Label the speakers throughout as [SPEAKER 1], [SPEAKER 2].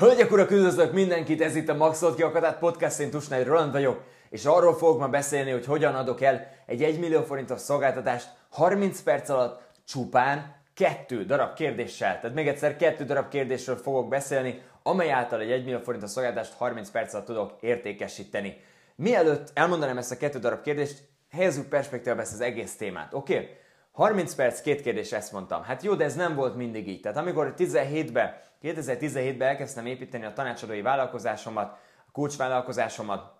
[SPEAKER 1] Hölgyek, urak, üdvözlök mindenkit, ez itt a Maxolt Kiakadát Podcast, én Tusnád Roland vagyok, és arról fogok ma beszélni, hogy hogyan adok el egy 1 millió forintos szolgáltatást 30 perc alatt csupán kettő darab kérdéssel. Tehát még egyszer kettő darab kérdésről fogok beszélni, amely által egy 1 millió forintos szolgáltatást 30 perc alatt tudok értékesíteni. Mielőtt elmondanám ezt a kettő darab kérdést, helyezzük perspektívába ezt az egész témát, oké? Okay? 30 perc, két kérdés, ezt mondtam. Hát jó, de ez nem volt mindig így. Tehát amikor 17-ben, 2017-ben elkezdtem építeni a tanácsadói vállalkozásomat, a kulcsvállalkozásomat,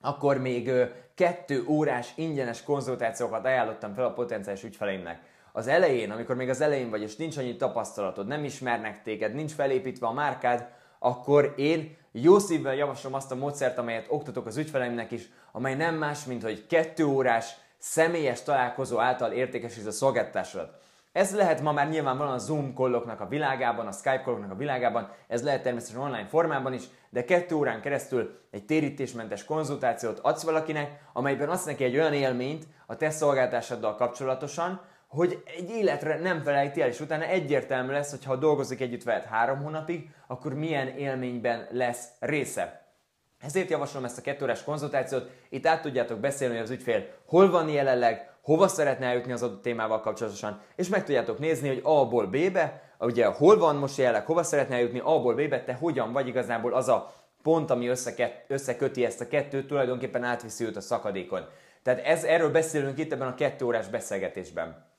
[SPEAKER 1] akkor még kettő órás ingyenes konzultációkat ajánlottam fel a potenciális ügyfeleimnek. Az elején, amikor még az elején vagy, és nincs annyi tapasztalatod, nem ismernek téged, nincs felépítve a márkád, akkor én jó szívvel javaslom azt a módszert, amelyet oktatok az ügyfeleimnek is, amely nem más, mint hogy kettő órás személyes találkozó által értékesíted a szolgáltatásodat. Ez lehet ma már nyilvánvalóan a Zoom kolloknak a világában, a Skype kolloknak a világában, ez lehet természetesen online formában is, de kettő órán keresztül egy térítésmentes konzultációt adsz valakinek, amelyben azt neki egy olyan élményt a te szolgáltásoddal kapcsolatosan, hogy egy életre nem felejti el, és utána egyértelmű lesz, hogy ha dolgozik együtt veled három hónapig, akkor milyen élményben lesz része. Ezért javaslom ezt a kettőres konzultációt, itt át tudjátok beszélni, hogy az ügyfél hol van jelenleg, hova szeretne eljutni az adott témával kapcsolatosan, és meg tudjátok nézni, hogy A-ból B-be, ugye hol van most jelenleg, hova szeretne eljutni A-ból B-be, te hogyan vagy igazából az a pont, ami összeköti ezt a kettőt, tulajdonképpen átviszi őt a szakadékon. Tehát ez, erről beszélünk itt ebben a kettő órás beszélgetésben.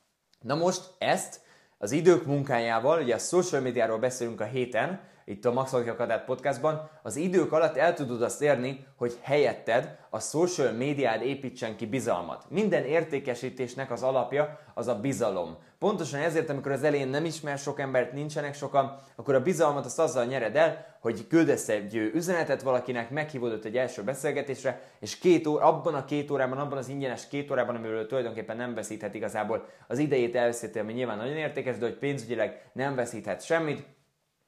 [SPEAKER 1] Na most ezt az idők munkájával, ugye a social médiáról beszélünk a héten, itt a Max Akadát podcastban, az idők alatt el tudod azt érni, hogy helyetted a social médiád építsen ki bizalmat. Minden értékesítésnek az alapja az a bizalom. Pontosan ezért, amikor az elején nem ismer sok embert, nincsenek sokan, akkor a bizalmat azt azzal nyered el, hogy küldesz egy üzenetet valakinek, meghívod egy első beszélgetésre, és két ó- abban a két órában, abban az ingyenes két órában, amiről tulajdonképpen nem veszíthet igazából az idejét elveszíti, ami nyilván nagyon értékes, de hogy pénzügyileg nem veszíthet semmit,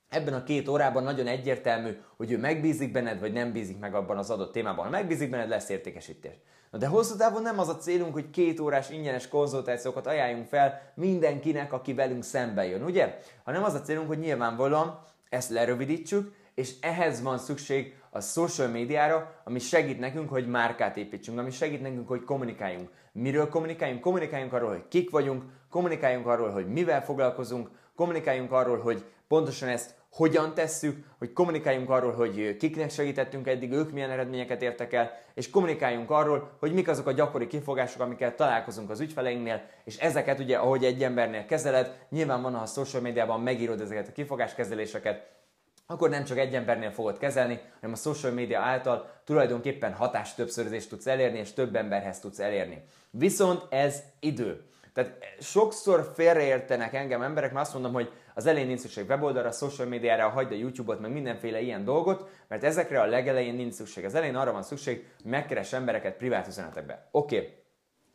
[SPEAKER 1] Ebben a két órában nagyon egyértelmű, hogy ő megbízik benned, vagy nem bízik meg abban az adott témában. Ha megbízik benned, lesz értékesítés. Na de hosszú távon nem az a célunk, hogy két órás ingyenes konzultációkat ajánljunk fel mindenkinek, aki velünk szembe jön, ugye? Hanem az a célunk, hogy nyilvánvalóan ezt lerövidítsük, és ehhez van szükség a social médiára, ami segít nekünk, hogy márkát építsünk, ami segít nekünk, hogy kommunikáljunk. Miről kommunikáljunk? Kommunikáljunk arról, hogy kik vagyunk, kommunikáljunk arról, hogy mivel foglalkozunk, kommunikáljunk arról, hogy pontosan ezt hogyan tesszük, hogy kommunikáljunk arról, hogy kiknek segítettünk eddig, ők milyen eredményeket értek el, és kommunikáljunk arról, hogy mik azok a gyakori kifogások, amikkel találkozunk az ügyfeleinknél, és ezeket ugye, ahogy egy embernél kezeled, nyilván van, ha a social médiában megírod ezeket a kifogáskezeléseket, akkor nem csak egy embernél fogod kezelni, hanem a social media által tulajdonképpen hatás többszörözést tudsz elérni, és több emberhez tudsz elérni. Viszont ez idő. Tehát sokszor félreértenek engem emberek, mert azt mondom, hogy az elején nincs szükség weboldalra, social médiára, hagyd a YouTube-ot, meg mindenféle ilyen dolgot, mert ezekre a legelején nincs szükség. Az elején arra van szükség, hogy megkeres embereket privát üzenetekbe. Oké, okay.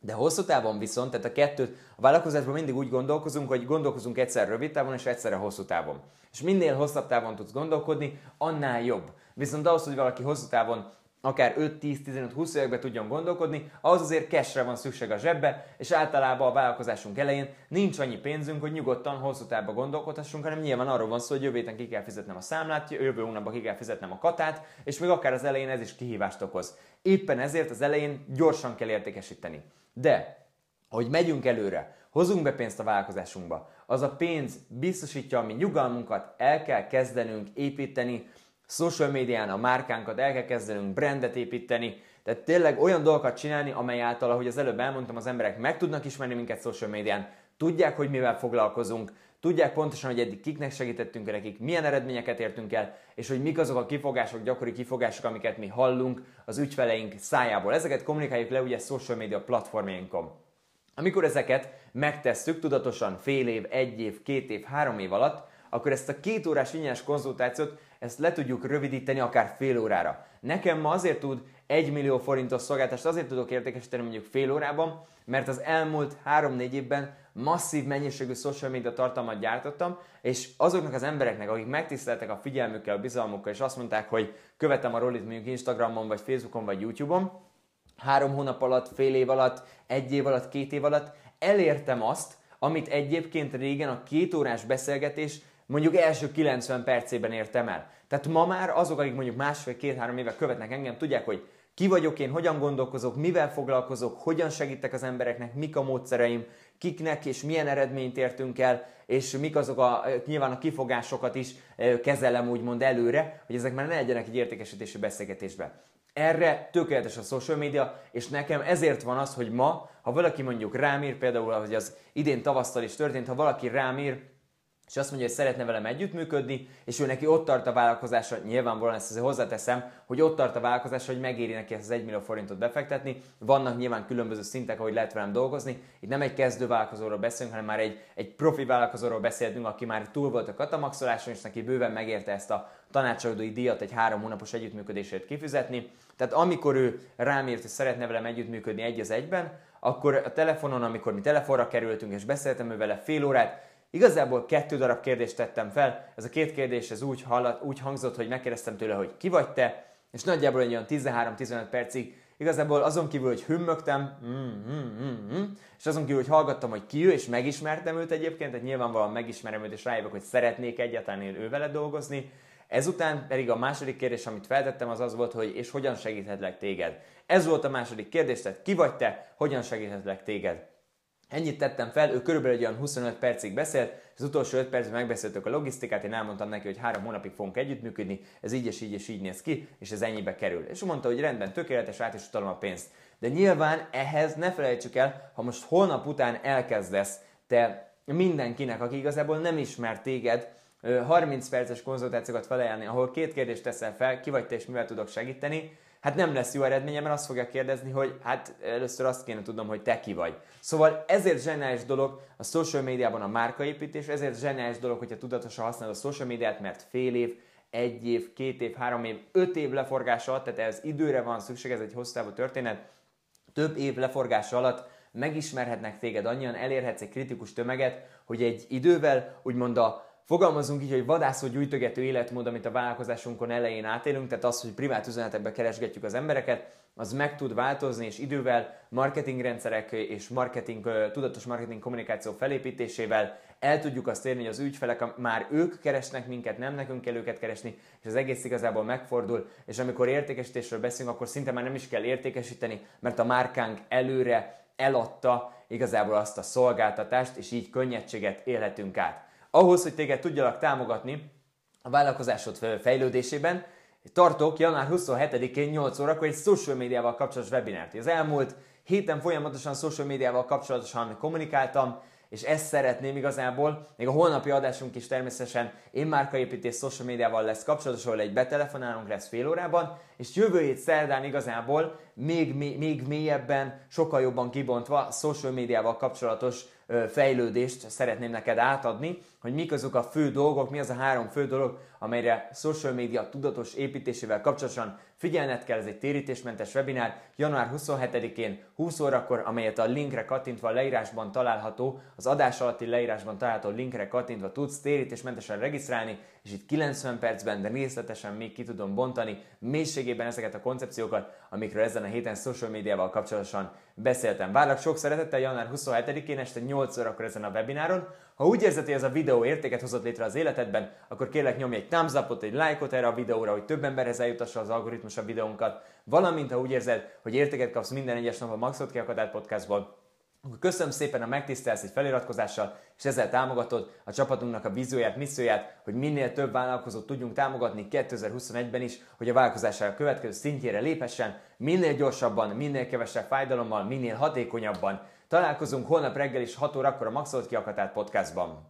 [SPEAKER 1] De hosszú távon viszont, tehát a kettőt, a vállalkozásban mindig úgy gondolkozunk, hogy gondolkozunk egyszer rövid távon és egyszerre hosszú távon. És minél hosszabb távon tudsz gondolkodni, annál jobb. Viszont ahhoz, hogy valaki hosszú távon akár 5-10-15-20 években tudjon gondolkodni, ahhoz azért cashre van szükség a zsebbe, és általában a vállalkozásunk elején nincs annyi pénzünk, hogy nyugodtan hosszú távban gondolkodhassunk, hanem nyilván arról van szó, hogy jövő héten ki kell fizetnem a számlát, jövő hónapban ki kell fizetnem a katát, és még akár az elején ez is kihívást okoz. Éppen ezért az elején gyorsan kell értékesíteni. De, hogy megyünk előre, hozunk be pénzt a vállalkozásunkba, az a pénz biztosítja a mi nyugalmunkat, el kell kezdenünk építeni, social médián a márkánkat, el kell kezdenünk brandet építeni, tehát tényleg olyan dolgokat csinálni, amely által, ahogy az előbb elmondtam, az emberek meg tudnak ismerni minket social médián, tudják, hogy mivel foglalkozunk, tudják pontosan, hogy eddig kiknek segítettünk nekik, milyen eredményeket értünk el, és hogy mik azok a kifogások, gyakori kifogások, amiket mi hallunk az ügyfeleink szájából. Ezeket kommunikáljuk le ugye social media platformjainkon. Amikor ezeket megtesszük tudatosan fél év, egy év, két év, három év alatt, akkor ezt a két órás ingyenes konzultációt ezt le tudjuk rövidíteni akár fél órára. Nekem ma azért tud 1 millió forintos szolgáltást azért tudok értékesíteni mondjuk fél órában, mert az elmúlt 3-4 évben masszív mennyiségű social media tartalmat gyártottam, és azoknak az embereknek, akik megtiszteltek a figyelmükkel, a bizalmukkal, és azt mondták, hogy követem a Rollit mondjuk Instagramon, vagy Facebookon, vagy YouTube-on, három hónap alatt, fél év alatt, egy év alatt, két év alatt elértem azt, amit egyébként régen a két órás beszélgetés mondjuk első 90 percében értem el. Tehát ma már azok, akik mondjuk másfél-két-három éve követnek engem, tudják, hogy ki vagyok én, hogyan gondolkozok, mivel foglalkozok, hogyan segítek az embereknek, mik a módszereim, kiknek és milyen eredményt értünk el, és mik azok a, nyilván a kifogásokat is kezelem úgymond előre, hogy ezek már ne legyenek egy értékesítési beszélgetésbe. Erre tökéletes a social media, és nekem ezért van az, hogy ma, ha valaki mondjuk rám ír, például, hogy az idén tavasztal is történt, ha valaki rám ír, és azt mondja, hogy szeretne velem együttműködni, és ő neki ott tart a vállalkozása, nyilvánvalóan ezt azért hozzáteszem, hogy ott tart a vállalkozása, hogy megéri neki ezt az 1 millió forintot befektetni. Vannak nyilván különböző szintek, ahogy lehet velem dolgozni. Itt nem egy kezdő vállalkozóról beszélünk, hanem már egy, egy profi vállalkozóról beszéltünk, aki már túl volt a katamaxoláson, és neki bőven megérte ezt a tanácsadói díjat egy három hónapos együttműködésért kifizetni. Tehát amikor ő rám írt, hogy szeretne velem együttműködni egy az egyben, akkor a telefonon, amikor mi telefonra kerültünk és beszéltem ő vele fél órát, Igazából kettő darab kérdést tettem fel, ez a két kérdés ez úgy, hallat, úgy hangzott, hogy megkérdeztem tőle, hogy ki vagy te, és nagyjából egy olyan 13-15 percig igazából azon kívül, hogy hümmögtem, mm, mm, mm, és azon kívül, hogy hallgattam, hogy ki ő, és megismertem őt egyébként, tehát nyilvánvalóan megismerem őt, és rájövök, hogy szeretnék egyáltalán én ő vele dolgozni. Ezután pedig a második kérdés, amit feltettem, az az volt, hogy és hogyan segíthetlek téged. Ez volt a második kérdés, tehát ki vagy te, hogyan segíthetlek téged. Ennyit tettem fel, ő körülbelül egy olyan 25 percig beszélt, az utolsó 5 percben megbeszéltük a logisztikát, én elmondtam neki, hogy három hónapig fogunk együttműködni, ez így és így és így néz ki, és ez ennyibe kerül. És mondta, hogy rendben, tökéletes, át is utalom a pénzt. De nyilván ehhez ne felejtsük el, ha most holnap után elkezdesz te mindenkinek, aki igazából nem ismer téged, 30 perces konzultációkat felajánlani, ahol két kérdést teszel fel, ki vagy te és mivel tudok segíteni, hát nem lesz jó eredménye, mert azt fogja kérdezni, hogy hát először azt kéne tudnom, hogy te ki vagy. Szóval ezért zseniális dolog a social médiában a márkaépítés, ezért zseniális dolog, hogyha tudatosan használod a social médiát, mert fél év, egy év, két év, három év, öt év leforgása alatt, tehát ez időre van szükség, ez egy hosszú történet, több év leforgása alatt megismerhetnek téged annyian, elérhetsz egy kritikus tömeget, hogy egy idővel úgymond a Fogalmazunk így, hogy vadászó gyűjtögető életmód, amit a vállalkozásunkon elején átélünk, tehát az, hogy privát üzenetekbe keresgetjük az embereket, az meg tud változni, és idővel marketingrendszerek és marketing, tudatos marketing kommunikáció felépítésével el tudjuk azt érni, hogy az ügyfelek már ők keresnek minket, nem nekünk kell őket keresni, és az egész igazából megfordul, és amikor értékesítésről beszélünk, akkor szinte már nem is kell értékesíteni, mert a márkánk előre eladta igazából azt a szolgáltatást, és így könnyedséget élhetünk át ahhoz, hogy téged tudjalak támogatni a vállalkozásod fejlődésében, tartok január 27-én 8 órakor egy social médiával kapcsolatos webinárt. Az elmúlt héten folyamatosan social médiával kapcsolatosan kommunikáltam, és ezt szeretném igazából, még a holnapi adásunk is természetesen én márkaépítés social médiával lesz kapcsolatos, ahol egy betelefonálunk lesz fél órában, és jövő hét szerdán igazából még, még, még mélyebben, sokkal jobban kibontva social médiával kapcsolatos fejlődést szeretném neked átadni, hogy mik azok a fő dolgok, mi az a három fő dolog, amelyre social media tudatos építésével kapcsolatosan figyelned kell, ez egy térítésmentes webinár, január 27-én 20 órakor, amelyet a linkre kattintva a leírásban található, az adás alatti leírásban található linkre kattintva tudsz térítésmentesen regisztrálni, és itt 90 percben, de részletesen még ki tudom bontani mélységében ezeket a koncepciókat, amikről ezen a héten social médiával kapcsolatosan beszéltem. Várlak sok szeretettel január 27-én este 8 órakor ezen a webináron. Ha úgy érzed, hogy ez a videó értéket hozott létre az életedben, akkor kérlek nyomj egy thumbs upot, egy lájkot erre a videóra, hogy több emberhez eljutassa az algoritmus a videónkat, valamint ha úgy érzed, hogy értéket kapsz minden egyes nap a Maxot Kiakadált podcastból, akkor köszönöm szépen, a megtisztelsz egy feliratkozással, és ezzel támogatod a csapatunknak a vízióját, misszióját, hogy minél több vállalkozót tudjunk támogatni 2021-ben is, hogy a vállalkozására következő szintjére léphessen, minél gyorsabban, minél kevesebb fájdalommal, minél hatékonyabban. Találkozunk holnap reggel is 6 órakor a Maxolt Kiakatált podcastban.